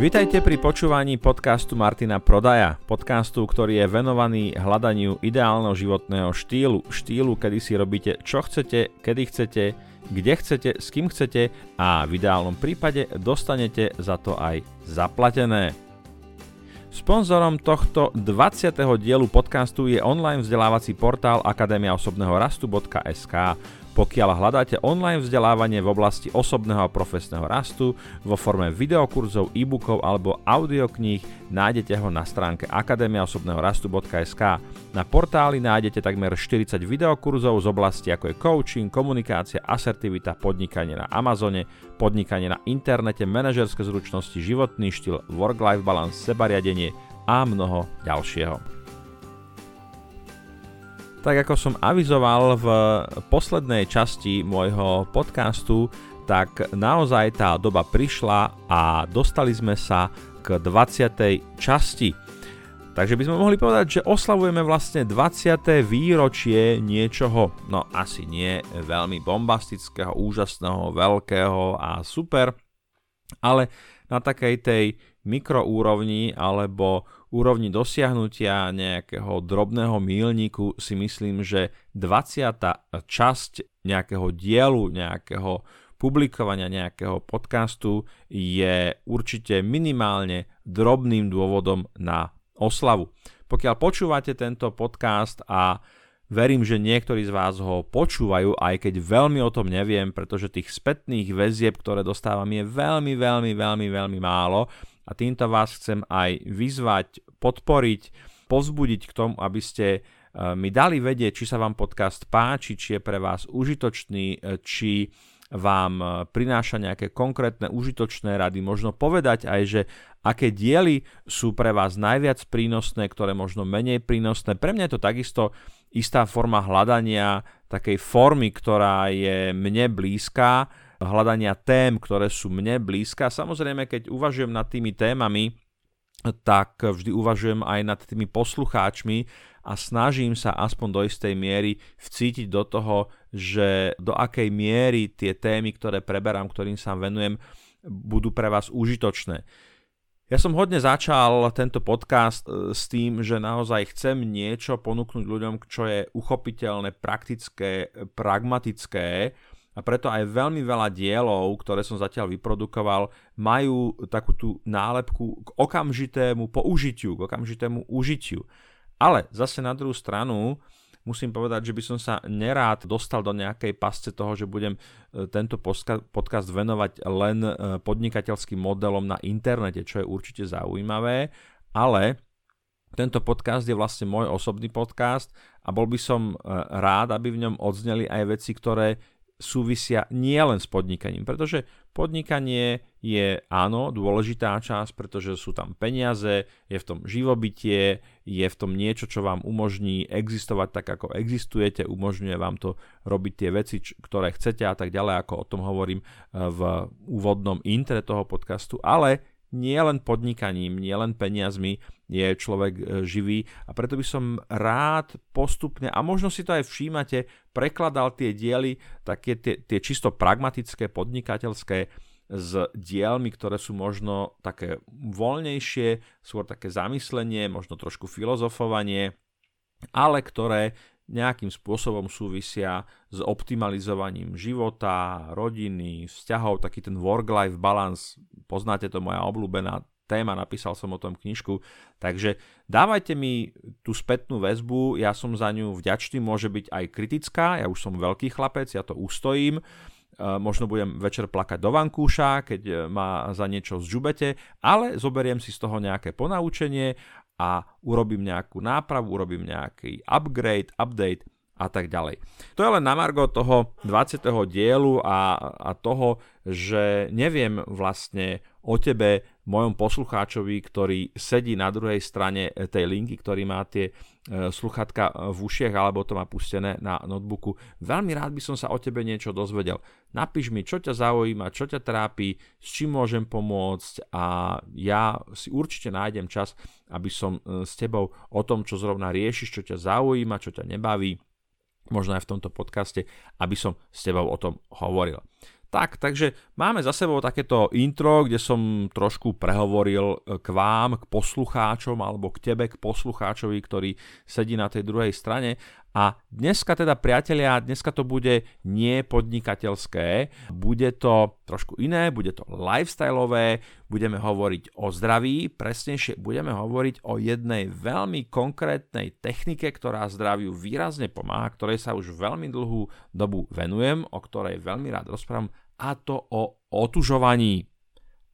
Vítajte pri počúvaní podcastu Martina Prodaja, podcastu, ktorý je venovaný hľadaniu ideálneho životného štýlu, štýlu, kedy si robíte čo chcete, kedy chcete, kde chcete, s kým chcete a v ideálnom prípade dostanete za to aj zaplatené. Sponzorom tohto 20. dielu podcastu je online vzdelávací portál Akadémia osobného rastu.sk, pokiaľ hľadáte online vzdelávanie v oblasti osobného a profesného rastu vo forme videokurzov, e-bookov alebo audiokníh, nájdete ho na stránke akademiaosobnehorastu.sk. Na portáli nájdete takmer 40 videokurzov z oblasti ako je coaching, komunikácia, asertivita, podnikanie na Amazone, podnikanie na internete, manažerské zručnosti, životný štýl, work-life balance, sebariadenie a mnoho ďalšieho. Tak ako som avizoval v poslednej časti môjho podcastu, tak naozaj tá doba prišla a dostali sme sa k 20. časti. Takže by sme mohli povedať, že oslavujeme vlastne 20. výročie niečoho, no asi nie veľmi bombastického, úžasného, veľkého a super, ale na takej tej mikroúrovni alebo úrovni dosiahnutia nejakého drobného mílniku si myslím, že 20. časť nejakého dielu, nejakého publikovania nejakého podcastu je určite minimálne drobným dôvodom na oslavu. Pokiaľ počúvate tento podcast a verím, že niektorí z vás ho počúvajú, aj keď veľmi o tom neviem, pretože tých spätných väzieb, ktoré dostávam, je veľmi, veľmi, veľmi, veľmi málo a týmto vás chcem aj vyzvať, podporiť, povzbudiť k tomu, aby ste e, mi dali vedieť, či sa vám podcast páči, či je pre vás užitočný, e, či vám e, prináša nejaké konkrétne užitočné rady, možno povedať aj, že aké diely sú pre vás najviac prínosné, ktoré možno menej prínosné. Pre mňa je to takisto istá forma hľadania takej formy, ktorá je mne blízka, hľadania tém, ktoré sú mne blízka. Samozrejme, keď uvažujem nad tými témami, tak vždy uvažujem aj nad tými poslucháčmi a snažím sa aspoň do istej miery vcítiť do toho, že do akej miery tie témy, ktoré preberám, ktorým sa venujem, budú pre vás užitočné. Ja som hodne začal tento podcast e, s tým, že naozaj chcem niečo ponúknuť ľuďom, čo je uchopiteľné, praktické, pragmatické, a preto aj veľmi veľa dielov, ktoré som zatiaľ vyprodukoval, majú takú tú nálepku k okamžitému použitiu, k okamžitému užitiu. Ale zase na druhú stranu musím povedať, že by som sa nerád dostal do nejakej pasce toho, že budem e, tento podcast venovať len e, podnikateľským modelom na internete, čo je určite zaujímavé, ale tento podcast je vlastne môj osobný podcast a bol by som e, rád, aby v ňom odzneli aj veci, ktoré súvisia nielen s podnikaním, pretože podnikanie je áno dôležitá časť, pretože sú tam peniaze, je v tom živobytie, je v tom niečo, čo vám umožní existovať tak, ako existujete, umožňuje vám to robiť tie veci, ktoré chcete a tak ďalej, ako o tom hovorím eh, v úvodnom intre toho podcastu, ale nie len podnikaním, nie len peniazmi je človek e, živý a preto by som rád postupne, a možno si to aj všímate, prekladal tie diely, také tie, tie čisto pragmatické, podnikateľské s dielmi, ktoré sú možno také voľnejšie, skôr také zamyslenie, možno trošku filozofovanie, ale ktoré nejakým spôsobom súvisia s optimalizovaním života, rodiny, vzťahov, taký ten work-life balance, poznáte to moja obľúbená téma, napísal som o tom knižku, takže dávajte mi tú spätnú väzbu, ja som za ňu vďačný, môže byť aj kritická, ja už som veľký chlapec, ja to ustojím, e, možno budem večer plakať do vankúša, keď e, ma za niečo zžubete, ale zoberiem si z toho nejaké ponaučenie a urobím nejakú nápravu, urobím nejaký upgrade, update a tak ďalej. To je len na margo toho 20. dielu a, a toho, že neviem vlastne o tebe, mojom poslucháčovi, ktorý sedí na druhej strane tej linky, ktorý má tie sluchatka v ušiach alebo to má pustené na notebooku. Veľmi rád by som sa o tebe niečo dozvedel. Napíš mi, čo ťa zaujíma, čo ťa trápi, s čím môžem pomôcť a ja si určite nájdem čas, aby som e, s tebou o tom, čo zrovna riešiš, čo ťa zaujíma, čo ťa nebaví, možno aj v tomto podcaste, aby som s tebou o tom hovoril. Tak, takže máme za sebou takéto intro, kde som trošku prehovoril k vám, k poslucháčom alebo k tebe, k poslucháčovi, ktorý sedí na tej druhej strane. A dneska teda priatelia, dneska to bude nie podnikateľské, bude to trošku iné, bude to lifestyleové, budeme hovoriť o zdraví, presnejšie budeme hovoriť o jednej veľmi konkrétnej technike, ktorá zdraviu výrazne pomáha, ktorej sa už veľmi dlhú dobu venujem, o ktorej veľmi rád rozprávam, a to o otužovaní.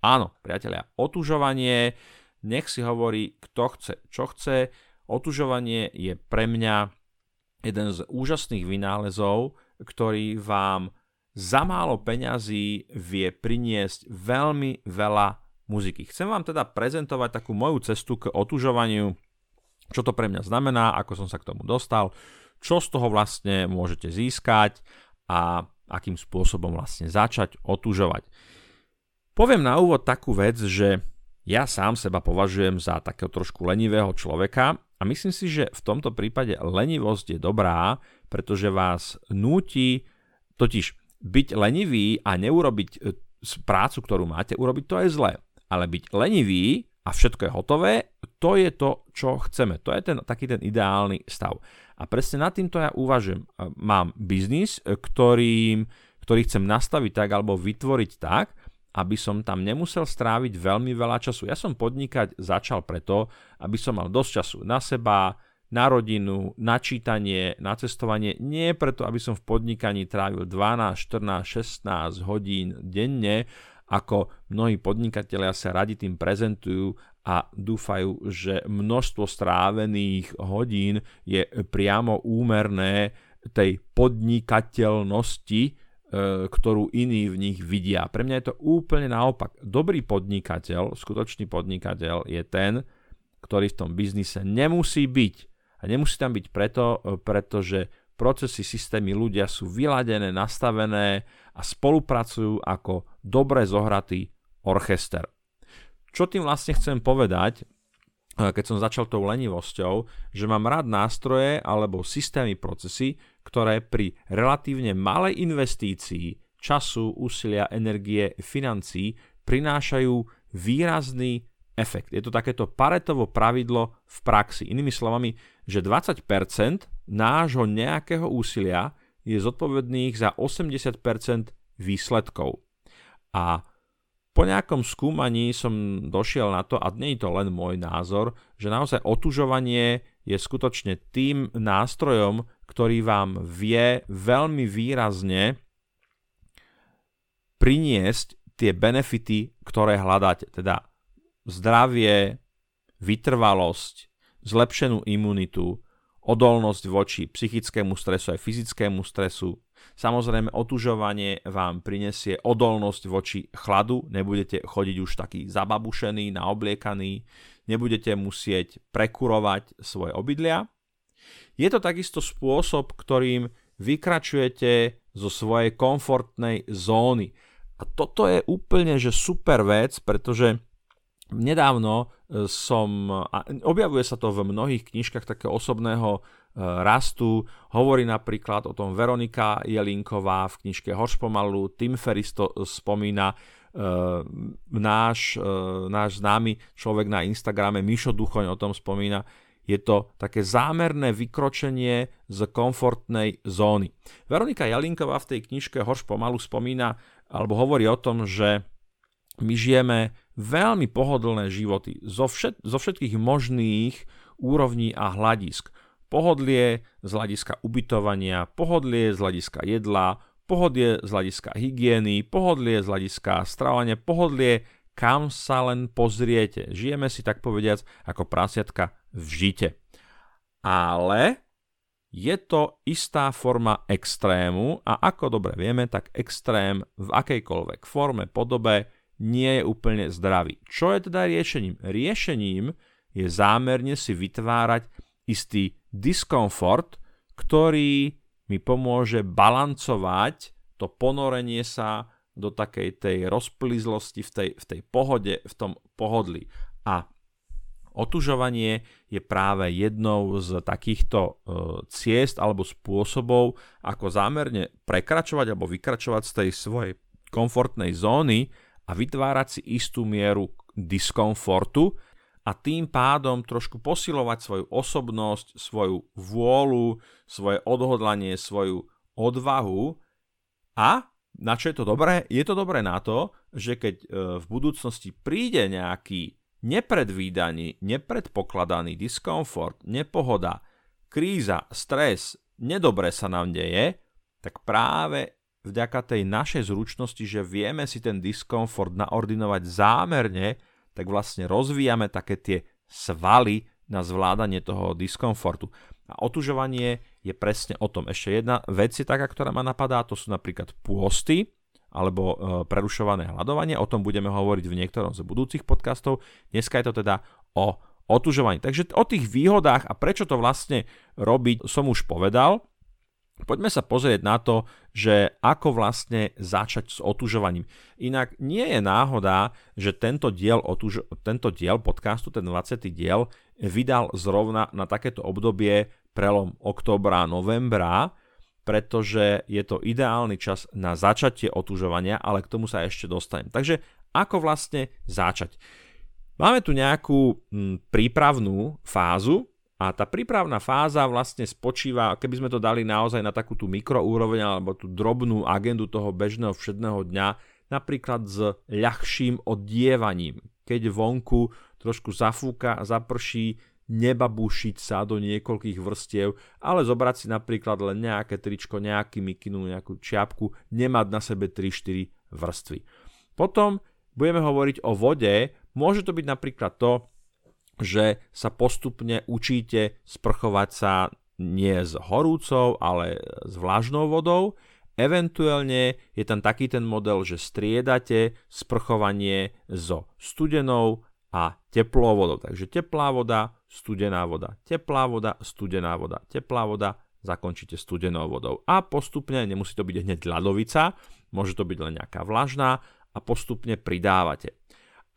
Áno, priatelia, otužovanie, nech si hovorí, kto chce, čo chce, otužovanie je pre mňa jeden z úžasných vynálezov, ktorý vám za málo peňazí vie priniesť veľmi veľa muziky. Chcem vám teda prezentovať takú moju cestu k otužovaniu, čo to pre mňa znamená, ako som sa k tomu dostal, čo z toho vlastne môžete získať a akým spôsobom vlastne začať otužovať. Poviem na úvod takú vec, že ja sám seba považujem za takého trošku lenivého človeka a myslím si, že v tomto prípade lenivosť je dobrá, pretože vás núti, totiž byť lenivý a neurobiť e, prácu, ktorú máte urobiť, to je zlé. Ale byť lenivý a všetko je hotové, to je to, čo chceme. To je ten, taký ten ideálny stav. A presne nad týmto ja uvažujem. Mám biznis, e, ktorým, ktorý chcem nastaviť tak alebo vytvoriť tak, aby som tam nemusel stráviť veľmi veľa času. Ja som podnikať začal preto, aby som mal dosť času na seba, na rodinu, na čítanie, na cestovanie. Nie preto, aby som v podnikaní trávil 12, 14, 16 hodín denne, ako mnohí podnikatelia sa radi tým prezentujú a dúfajú, že množstvo strávených hodín je priamo úmerné tej podnikateľnosti, E, ktorú iní v nich vidia. Pre mňa je to úplne naopak. Dobrý podnikateľ, skutočný podnikateľ je ten, ktorý v tom biznise nemusí byť. A nemusí tam byť preto, e, pretože procesy, systémy, ľudia sú vyladené, nastavené a spolupracujú ako dobre zohratý orchester. Čo tým vlastne chcem povedať, keď som začal tou lenivosťou, že mám rád nástroje alebo systémy, procesy, ktoré pri relatívne malej investícii času, úsilia, energie, financií prinášajú výrazný efekt. Je to takéto paretovo pravidlo v praxi. Inými slovami, že 20% nášho nejakého úsilia je zodpovedných za 80% výsledkov. A po nejakom skúmaní som došiel na to, a nie je to len môj názor, že naozaj otužovanie je skutočne tým nástrojom, ktorý vám vie veľmi výrazne priniesť tie benefity, ktoré hľadáte. Teda zdravie, vytrvalosť, zlepšenú imunitu, odolnosť voči psychickému stresu aj fyzickému stresu, Samozrejme, otužovanie vám prinesie odolnosť voči chladu, nebudete chodiť už taký zababušený, naobliekaný, nebudete musieť prekurovať svoje obydlia. Je to takisto spôsob, ktorým vykračujete zo svojej komfortnej zóny. A toto je úplne že super vec, pretože nedávno som, a objavuje sa to v mnohých knižkách takého osobného rastu. Hovorí napríklad o tom Veronika Jelinková v knižke Horš pomalu, Tim Ferris to spomína, Uh, náš, uh, náš známy človek na Instagrame, Mišo Duchoň o tom spomína, je to také zámerné vykročenie z komfortnej zóny. Veronika Jalinková v tej knižke Horš pomalu spomína, alebo hovorí o tom, že my žijeme veľmi pohodlné životy zo, všet, zo všetkých možných úrovní a hľadisk pohodlie z hľadiska ubytovania, pohodlie z hľadiska jedla, pohodlie z hľadiska hygieny, pohodlie z hľadiska stravovania, pohodlie kam sa len pozriete. Žijeme si tak povediac ako prasiatka v žite. Ale je to istá forma extrému a ako dobre vieme, tak extrém v akejkoľvek forme, podobe nie je úplne zdravý. Čo je teda riešením? Riešením je zámerne si vytvárať istý diskomfort, ktorý mi pomôže balancovať to ponorenie sa do takej tej rozplizlosti v tej, v tej pohode, v tom pohodlí. A otužovanie je práve jednou z takýchto e, ciest alebo spôsobov, ako zámerne prekračovať alebo vykračovať z tej svojej komfortnej zóny a vytvárať si istú mieru diskomfortu a tým pádom trošku posilovať svoju osobnosť, svoju vôľu, svoje odhodlanie, svoju odvahu a na čo je to dobré? Je to dobré na to, že keď e, v budúcnosti príde nejaký nepredvídaný, nepredpokladaný diskomfort, nepohoda, kríza, stres, nedobre sa nám deje, tak práve vďaka tej našej zručnosti, že vieme si ten diskomfort naordinovať zámerne, tak vlastne rozvíjame také tie svaly na zvládanie toho diskomfortu. A otužovanie je presne o tom. Ešte jedna vec je taká, ktorá ma napadá, to sú napríklad pôsty, alebo e, prerušované hľadovanie. O tom budeme hovoriť v niektorom z budúcich podcastov. Dneska je to teda o otužovaní. Takže o tých výhodách a prečo to vlastne robiť som už povedal. Poďme sa pozrieť na to, že ako vlastne začať s otužovaním. Inak nie je náhoda, že tento diel, otuž- tento diel podcastu, ten 20. diel, vydal zrovna na takéto obdobie prelom oktobra, novembra, pretože je to ideálny čas na začatie otužovania, ale k tomu sa ešte dostanem. Takže ako vlastne začať? Máme tu nejakú m, prípravnú fázu, a tá prípravná fáza vlastne spočíva, keby sme to dali naozaj na takú tú mikroúroveň alebo tú drobnú agendu toho bežného všedného dňa, napríklad s ľahším oddievaním. Keď vonku trošku zafúka zaprší, nebabúšiť sa do niekoľkých vrstiev, ale zobrať si napríklad len nejaké tričko, nejaký mikinu, nejakú čiapku, nemať na sebe 3-4 vrstvy. Potom budeme hovoriť o vode, môže to byť napríklad to, že sa postupne učíte sprchovať sa nie s horúcou, ale s vlažnou vodou. Eventuálne je tam taký ten model, že striedate sprchovanie so studenou a teplou vodou. Takže teplá voda, studená voda, teplá voda, studená voda, teplá voda, zakončíte studenou vodou. A postupne, nemusí to byť hneď ľadovica, môže to byť len nejaká vlažná a postupne pridávate.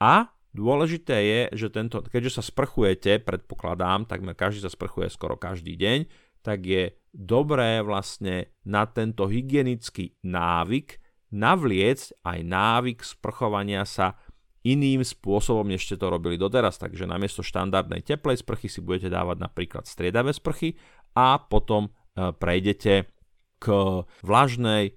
A Dôležité je, že tento, keďže sa sprchujete, predpokladám, takmer každý sa sprchuje skoro každý deň, tak je dobré vlastne na tento hygienický návyk navliecť aj návyk sprchovania sa iným spôsobom, než ste to robili doteraz. Takže namiesto štandardnej teplej sprchy si budete dávať napríklad striedavé sprchy a potom e, prejdete k vlažnej, e,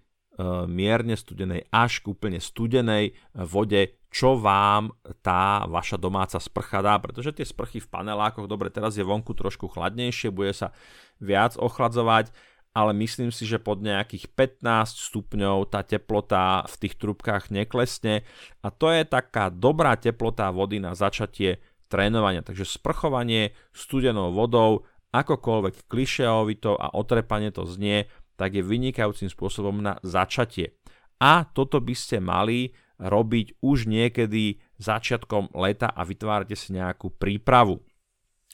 mierne studenej až k úplne studenej vode čo vám tá vaša domáca sprcha dá, pretože tie sprchy v panelákoch, dobre, teraz je vonku trošku chladnejšie, bude sa viac ochladzovať, ale myslím si, že pod nejakých 15 stupňov tá teplota v tých trubkách neklesne a to je taká dobrá teplota vody na začatie trénovania. Takže sprchovanie studenou vodou, akokoľvek klišeovito a otrepanie to znie, tak je vynikajúcim spôsobom na začatie. A toto by ste mali robiť už niekedy začiatkom leta a vytvárate si nejakú prípravu.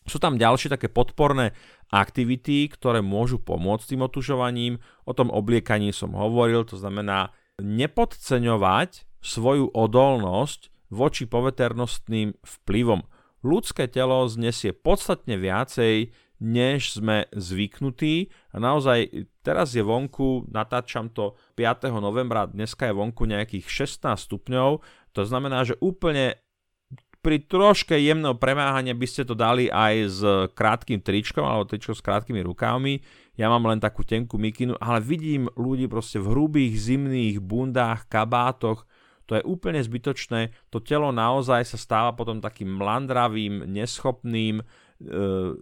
Sú tam ďalšie také podporné aktivity, ktoré môžu pomôcť tým otužovaním. O tom obliekaní som hovoril, to znamená nepodceňovať svoju odolnosť voči poveternostným vplyvom. Ľudské telo znesie podstatne viacej než sme zvyknutí. A naozaj teraz je vonku, natáčam to 5. novembra, dneska je vonku nejakých 16 stupňov, to znamená, že úplne pri troške jemného premáhania by ste to dali aj s krátkým tričkom alebo tričkom s krátkými rukávmi. Ja mám len takú tenkú mikinu, ale vidím ľudí proste v hrubých zimných bundách, kabátoch, to je úplne zbytočné, to telo naozaj sa stáva potom takým mlandravým, neschopným,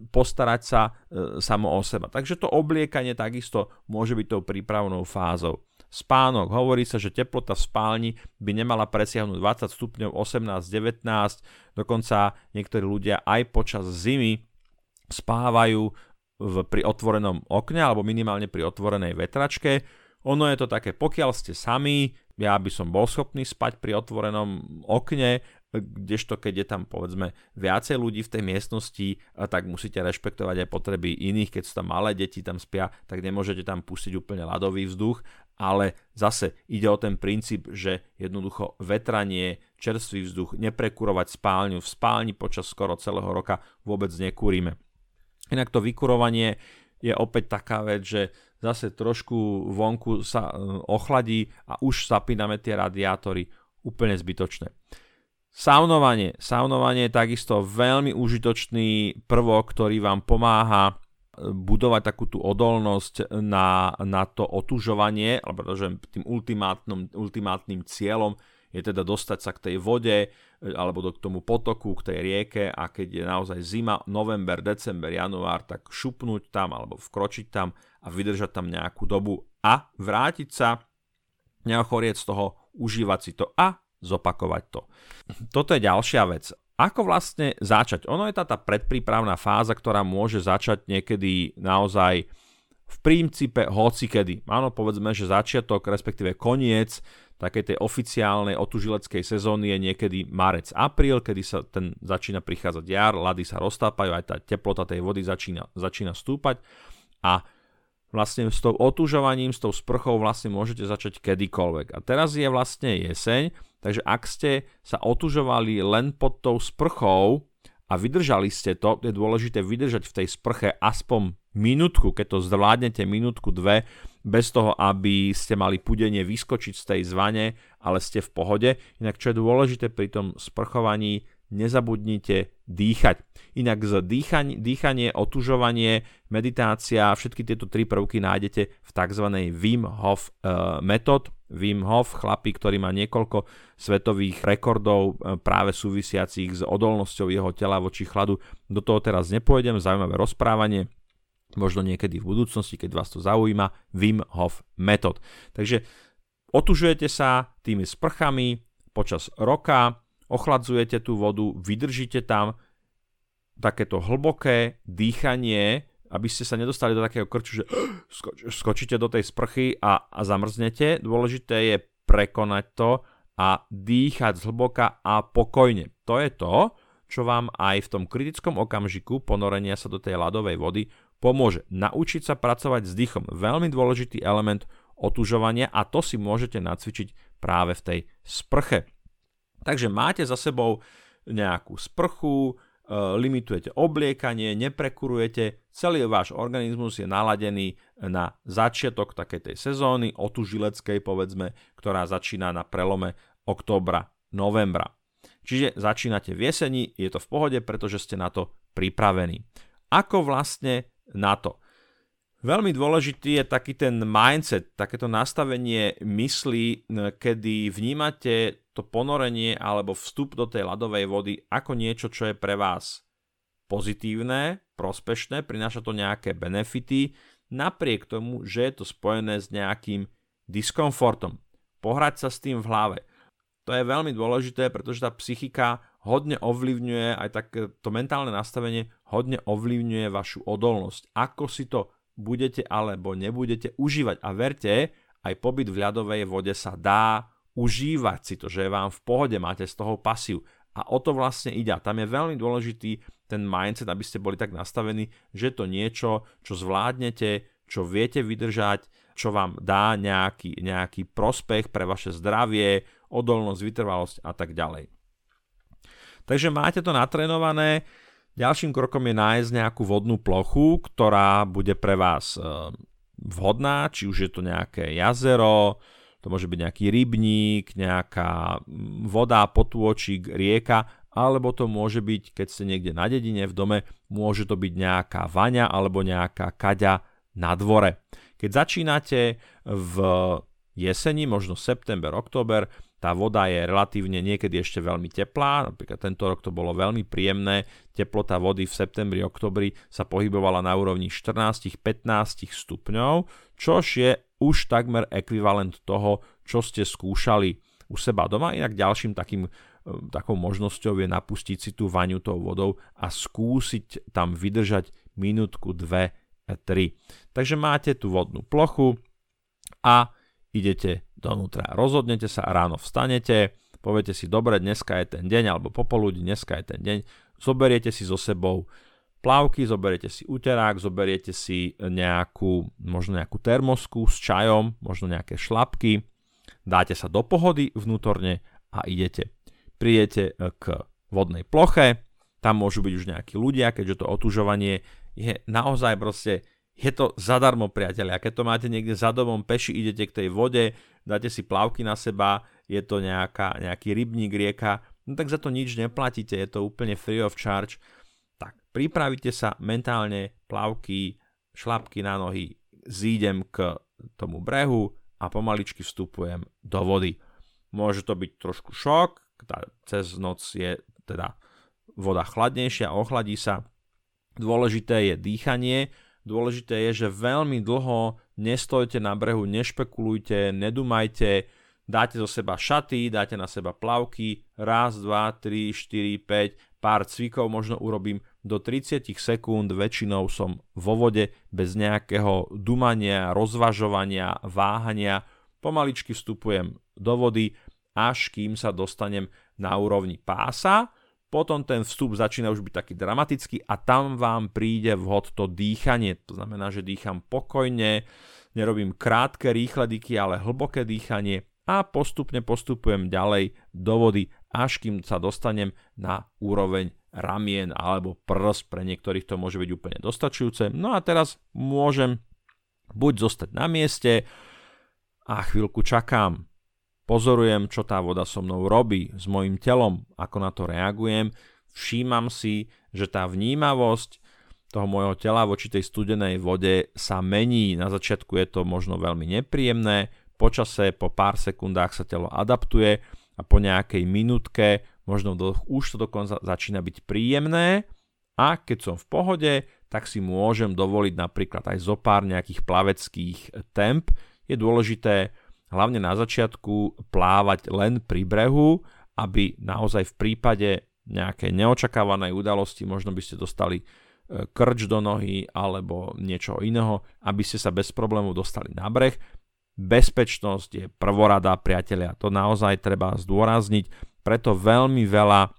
postarať sa e, samo o seba. Takže to obliekanie takisto môže byť tou prípravnou fázou. Spánok. Hovorí sa, že teplota v spálni by nemala presiahnuť 20 stupňov, 18, 19, dokonca niektorí ľudia aj počas zimy spávajú v, pri otvorenom okne alebo minimálne pri otvorenej vetračke. Ono je to také, pokiaľ ste sami, ja by som bol schopný spať pri otvorenom okne, kdežto keď je tam povedzme viacej ľudí v tej miestnosti, tak musíte rešpektovať aj potreby iných, keď sú tam malé deti tam spia, tak nemôžete tam pustiť úplne ľadový vzduch, ale zase ide o ten princíp, že jednoducho vetranie, čerstvý vzduch, neprekurovať spálňu, v spálni počas skoro celého roka vôbec nekúrime. Inak to vykurovanie je opäť taká vec, že zase trošku vonku sa e, ochladí a už zapíname tie radiátory úplne zbytočné. Saunovanie. Saunovanie je takisto veľmi užitočný prvok, ktorý vám pomáha e, budovať takú tú odolnosť na, na to otužovanie, pretože tým ultimátnym, ultimátnym cieľom je teda dostať sa k tej vode e, alebo do, k tomu potoku, k tej rieke a keď je naozaj zima, november, december, január, tak šupnúť tam alebo vkročiť tam a vydržať tam nejakú dobu a vrátiť sa, neochorieť z toho, užívať si to a zopakovať to. Toto je ďalšia vec. Ako vlastne začať? Ono je tá, tá predprípravná fáza, ktorá môže začať niekedy naozaj v princípe hocikedy. Áno, povedzme, že začiatok, respektíve koniec takej tej oficiálnej otužileckej sezóny je niekedy marec, apríl, kedy sa ten začína prichádzať jar, lady sa roztápajú, aj tá teplota tej vody začína, začína stúpať a vlastne s tou otužovaním, s tou sprchou vlastne môžete začať kedykoľvek. A teraz je vlastne jeseň, takže ak ste sa otužovali len pod tou sprchou a vydržali ste to, je dôležité vydržať v tej sprche aspoň minútku, keď to zvládnete minútku, dve, bez toho, aby ste mali pudenie vyskočiť z tej zvane, ale ste v pohode. Inak čo je dôležité pri tom sprchovaní, nezabudnite dýchať. Inak z dýchanie, dýchanie, otužovanie, meditácia, všetky tieto tri prvky nájdete v tzv. Wim Hof uh, metód. Wim Hof, chlapík, ktorý má niekoľko svetových rekordov uh, práve súvisiacich s odolnosťou jeho tela voči chladu. Do toho teraz nepôjdem, zaujímavé rozprávanie možno niekedy v budúcnosti, keď vás to zaujíma, Wim Hof metód. Takže otužujete sa tými sprchami počas roka, ochladzujete tú vodu, vydržíte tam takéto hlboké dýchanie, aby ste sa nedostali do takého krču, že skoč, skočíte do tej sprchy a, a zamrznete. Dôležité je prekonať to a dýchať zhlboka a pokojne. To je to, čo vám aj v tom kritickom okamžiku ponorenia sa do tej ľadovej vody pomôže. Naučiť sa pracovať s dýchom. Veľmi dôležitý element otužovania a to si môžete nacvičiť práve v tej sprche. Takže máte za sebou nejakú sprchu, e, limitujete obliekanie, neprekurujete, celý váš organizmus je naladený na začiatok takej tej sezóny, otužileckej povedzme, ktorá začína na prelome októbra, novembra. Čiže začínate v jeseni, je to v pohode, pretože ste na to pripravení. Ako vlastne na to? Veľmi dôležitý je taký ten mindset, takéto nastavenie mysli, kedy vnímate to ponorenie alebo vstup do tej ľadovej vody ako niečo, čo je pre vás pozitívne, prospešné, prináša to nejaké benefity, napriek tomu, že je to spojené s nejakým diskomfortom. Pohrať sa s tým v hlave. To je veľmi dôležité, pretože tá psychika hodne ovplyvňuje, aj tak to mentálne nastavenie hodne ovplyvňuje vašu odolnosť. Ako si to budete alebo nebudete užívať. A verte, aj pobyt v ľadovej vode sa dá užívať si to, že vám v pohode, máte z toho pasiu. A o to vlastne ide. A tam je veľmi dôležitý ten mindset, aby ste boli tak nastavení, že to niečo, čo zvládnete, čo viete vydržať, čo vám dá nejaký, nejaký prospech pre vaše zdravie, odolnosť, vytrvalosť a tak ďalej. Takže máte to natrénované. Ďalším krokom je nájsť nejakú vodnú plochu, ktorá bude pre vás eh, vhodná, či už je to nejaké jazero, to môže byť nejaký rybník, nejaká mm, voda, potôčik, rieka, alebo to môže byť, keď ste niekde na dedine v dome, môže to byť nejaká vaňa alebo nejaká kaďa na dvore. Keď začínate v jeseni, možno september, október, tá voda je relatívne niekedy ešte veľmi teplá, napríklad tento rok to bolo veľmi príjemné, teplota vody v septembri, oktobri sa pohybovala na úrovni 14-15 stupňov, čož je už takmer ekvivalent toho, čo ste skúšali u seba doma. Inak ďalším takým, e, takou možnosťou je napustiť si tú vaňu tou vodou a skúsiť tam vydržať minútku, dve, tri. Takže máte tú vodnú plochu a idete donútra. Rozhodnete sa, ráno vstanete, poviete si, dobre, dneska je ten deň, alebo popoludí, dneska je ten deň, zoberiete si so sebou plavky, zoberiete si uterák, zoberiete si nejakú, možno nejakú termosku s čajom, možno nejaké šlapky, dáte sa do pohody vnútorne a idete. Prídete k vodnej ploche, tam môžu byť už nejakí ľudia, keďže to otužovanie je naozaj proste je to zadarmo, priatelia. Keď to máte niekde za domom, peši idete k tej vode, dáte si plavky na seba, je to nejaká, nejaký rybník, rieka, no tak za to nič neplatíte, je to úplne free of charge. Tak pripravíte sa mentálne, plavky, šlapky na nohy, zídem k tomu brehu a pomaličky vstupujem do vody. Môže to byť trošku šok, cez noc je teda voda chladnejšia, ochladí sa. Dôležité je dýchanie, Dôležité je, že veľmi dlho nestojte na brehu, nešpekulujte, nedumajte, dáte zo seba šaty, dáte na seba plavky, raz, dva, tri, štyri, 5, pár cvikov možno urobím. Do 30 sekúnd, väčšinou som vo vode bez nejakého dumania, rozvažovania, váhania, pomaličky vstupujem do vody, až kým sa dostanem na úrovni pása, potom ten vstup začína už byť taký dramatický a tam vám príde vhod to dýchanie. To znamená, že dýcham pokojne, nerobím krátke, rýchle dýchy, ale hlboké dýchanie a postupne postupujem ďalej do vody, až kým sa dostanem na úroveň ramien alebo prs. Pre niektorých to môže byť úplne dostačujúce. No a teraz môžem buď zostať na mieste a chvíľku čakám, Pozorujem, čo tá voda so mnou robí, s mojim telom, ako na to reagujem. Všímam si, že tá vnímavosť toho môjho tela voči tej studenej vode sa mení. Na začiatku je to možno veľmi nepríjemné, počase po pár sekundách sa telo adaptuje a po nejakej minútke, možno už to dokonca začína byť príjemné a keď som v pohode, tak si môžem dovoliť napríklad aj zo pár nejakých plaveckých temp. Je dôležité hlavne na začiatku plávať len pri brehu, aby naozaj v prípade nejakej neočakávanej udalosti možno by ste dostali e, krč do nohy alebo niečo iného, aby ste sa bez problémov dostali na breh. Bezpečnosť je prvorada, priatelia, to naozaj treba zdôrazniť, preto veľmi veľa e,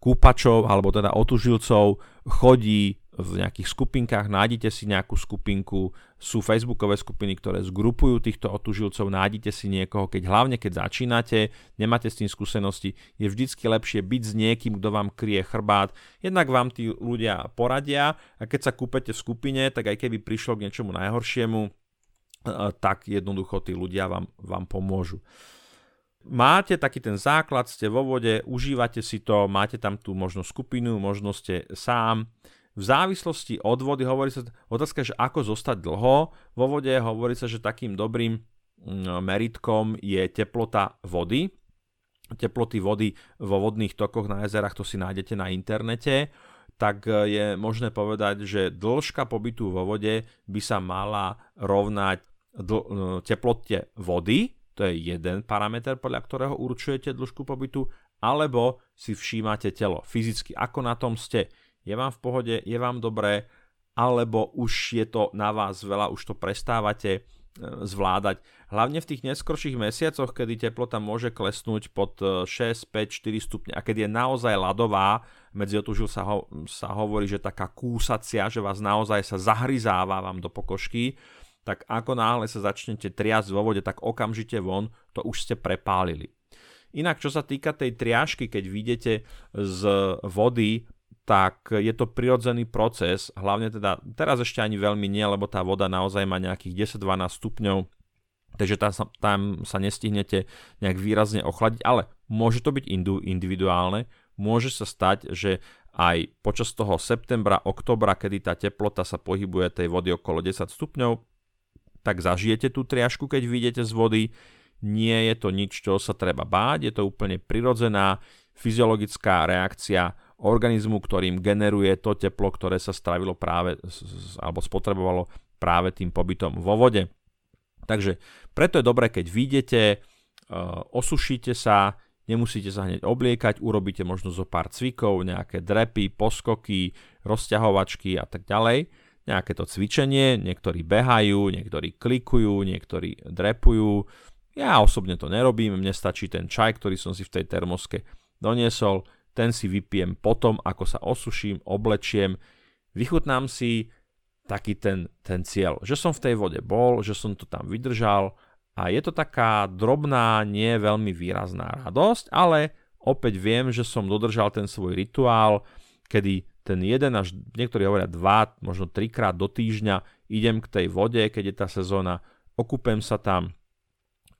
kúpačov alebo teda otužilcov chodí v nejakých skupinkách, nájdete si nejakú skupinku, sú facebookové skupiny, ktoré zgrupujú týchto otužilcov, nájdete si niekoho, keď hlavne keď začínate, nemáte s tým skúsenosti, je vždycky lepšie byť s niekým, kto vám krie chrbát, jednak vám tí ľudia poradia a keď sa kúpete v skupine, tak aj keby prišlo k niečomu najhoršiemu, tak jednoducho tí ľudia vám, vám pomôžu. Máte taký ten základ, ste vo vode, užívate si to, máte tam tú možno skupinu, možno ste sám, v závislosti od vody hovorí sa, otázka že ako zostať dlho, vo vode hovorí sa, že takým dobrým mm, meritkom je teplota vody, teploty vody vo vodných tokoch na jezerách, to si nájdete na internete, tak e, je možné povedať, že dĺžka pobytu vo vode by sa mala rovnať dl- e, teplote vody, to je jeden parameter, podľa ktorého určujete dĺžku pobytu, alebo si všímate telo fyzicky, ako na tom ste je vám v pohode, je vám dobré, alebo už je to na vás veľa, už to prestávate e, zvládať. Hlavne v tých neskorších mesiacoch, kedy teplota môže klesnúť pod 6, 5, 4 stupne a keď je naozaj ľadová, medzi otužil sa, ho, sa hovorí, že taká kúsacia, že vás naozaj sa zahryzáva vám do pokožky, tak ako náhle sa začnete triasť vo vode, tak okamžite von, to už ste prepálili. Inak čo sa týka tej triažky, keď vidíte z vody tak je to prirodzený proces, hlavne teda teraz ešte ani veľmi nie, lebo tá voda naozaj má nejakých 10-12 stupňov, takže tam sa, tam sa nestihnete nejak výrazne ochladiť, ale môže to byť individuálne, môže sa stať, že aj počas toho septembra, oktobra, kedy tá teplota sa pohybuje tej vody okolo 10 stupňov, tak zažijete tú triažku, keď vyjdete z vody. Nie je to nič, čo sa treba báť, je to úplne prirodzená fyziologická reakcia organizmu, ktorým generuje to teplo, ktoré sa stravilo práve alebo spotrebovalo práve tým pobytom vo vode. Takže preto je dobré, keď vidíte, e, osušíte sa, nemusíte sa hneď obliekať, urobíte možno zo pár cvikov, nejaké drepy, poskoky, rozťahovačky a tak ďalej. Nejaké to cvičenie, niektorí behajú, niektorí klikujú, niektorí drepujú. Ja osobne to nerobím, mne stačí ten čaj, ktorý som si v tej termoske doniesol, ten si vypijem potom, ako sa osuším, oblečiem, vychutnám si taký ten, ten cieľ, že som v tej vode bol, že som to tam vydržal a je to taká drobná, nie veľmi výrazná radosť, ale opäť viem, že som dodržal ten svoj rituál, kedy ten jeden až niektorí hovoria dva, možno trikrát do týždňa idem k tej vode, keď je tá sezóna, okúpem sa tam,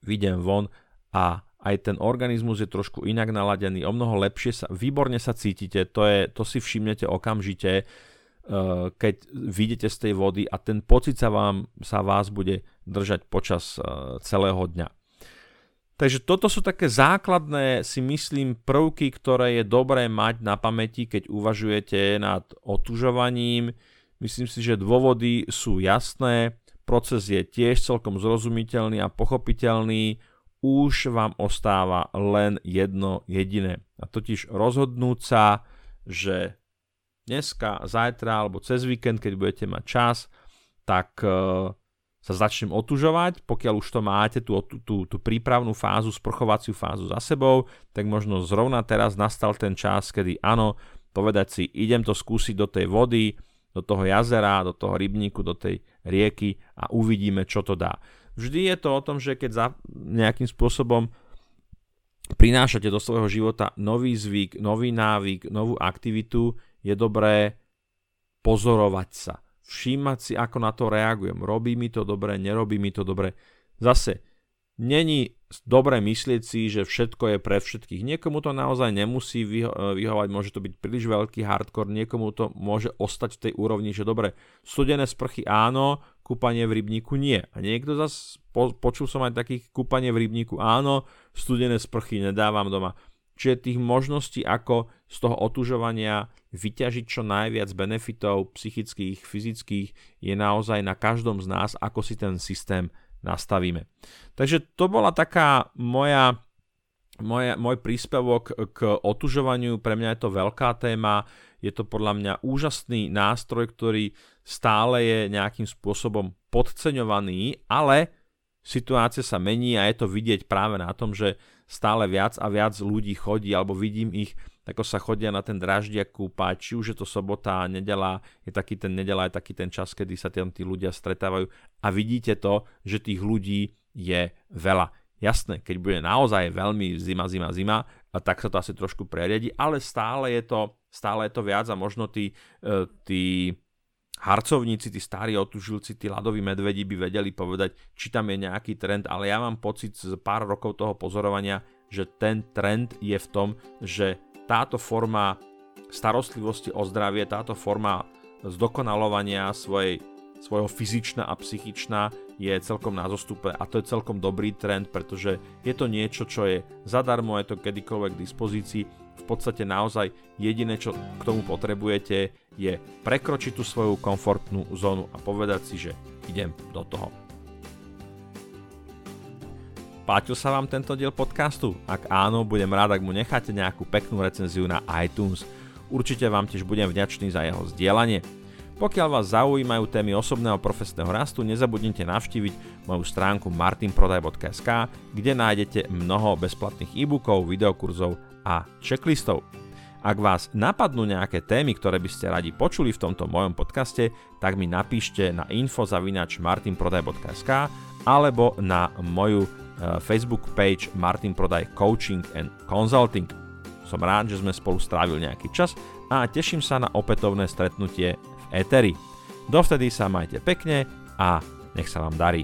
vidiem von a aj ten organizmus je trošku inak naladený, o mnoho lepšie sa, výborne sa cítite, to, je, to si všimnete okamžite, eh, keď vidíte z tej vody a ten pocit sa, vám, sa vás bude držať počas eh, celého dňa. Takže toto sú také základné, si myslím, prvky, ktoré je dobré mať na pamäti, keď uvažujete nad otužovaním. Myslím si, že dôvody sú jasné, proces je tiež celkom zrozumiteľný a pochopiteľný, už vám ostáva len jedno jediné. A totiž rozhodnúť sa, že dneska, zajtra alebo cez víkend, keď budete mať čas, tak uh, sa začnem otužovať, pokiaľ už to máte, tú, tú, tú prípravnú fázu, sprchovaciu fázu za sebou, tak možno zrovna teraz nastal ten čas, kedy áno, povedať si, idem to skúsiť do tej vody, do toho jazera, do toho rybníku, do tej rieky a uvidíme, čo to dá. Vždy je to o tom, že keď za nejakým spôsobom prinášate do svojho života nový zvyk, nový návyk, novú aktivitu, je dobré pozorovať sa všímať si, ako na to reagujem. Robí mi to dobre, nerobí mi to dobre. Zase, není dobre myslieť si, že všetko je pre všetkých. Niekomu to naozaj nemusí vyho- vyhovať, môže to byť príliš veľký hardcore, niekomu to môže ostať v tej úrovni, že dobre, studené sprchy áno, kúpanie v rybníku nie. A niekto zase, po- počul som aj takých kúpanie v rybníku áno, studené sprchy nedávam doma. Čiže tých možností, ako z toho otužovania vyťažiť čo najviac benefitov psychických, fyzických, je naozaj na každom z nás, ako si ten systém nastavíme. Takže to bola taká moja, moja, môj príspevok k otužovaniu. Pre mňa je to veľká téma, je to podľa mňa úžasný nástroj, ktorý stále je nejakým spôsobom podceňovaný, ale situácia sa mení a je to vidieť práve na tom, že stále viac a viac ľudí chodí, alebo vidím ich, ako sa chodia na ten draždiak kúpať, či už je to sobota, nedela, je taký ten nedela, je taký ten čas, kedy sa tam tí ľudia stretávajú a vidíte to, že tých ľudí je veľa. Jasné, keď bude naozaj veľmi zima, zima, zima, tak sa to asi trošku preriadi, ale stále je to, stále je to viac a možno tí, e, tí harcovníci, tí starí otužilci, tí ľadoví medvedi by vedeli povedať, či tam je nejaký trend, ale ja mám pocit z pár rokov toho pozorovania, že ten trend je v tom, že táto forma starostlivosti o zdravie, táto forma zdokonalovania svojej, svojho fyzičná a psychičná je celkom na zostupe a to je celkom dobrý trend, pretože je to niečo, čo je zadarmo, je to kedykoľvek k dispozícii v podstate naozaj jediné, čo k tomu potrebujete, je prekročiť tú svoju komfortnú zónu a povedať si, že idem do toho. Páčil sa vám tento diel podcastu? Ak áno, budem rád, ak mu necháte nejakú peknú recenziu na iTunes. Určite vám tiež budem vďačný za jeho zdieľanie. Pokiaľ vás zaujímajú témy osobného profesného rastu, nezabudnite navštíviť moju stránku martinprodaj.sk, kde nájdete mnoho bezplatných e-bookov, videokurzov a checklistov. Ak vás napadnú nejaké témy, ktoré by ste radi počuli v tomto mojom podcaste, tak mi napíšte na info.martinprodaj.sk alebo na moju Facebook page Martin Prodaj Coaching and Consulting. Som rád, že sme spolu strávili nejaký čas a teším sa na opätovné stretnutie v Eteri. Dovtedy sa majte pekne a nech sa vám darí.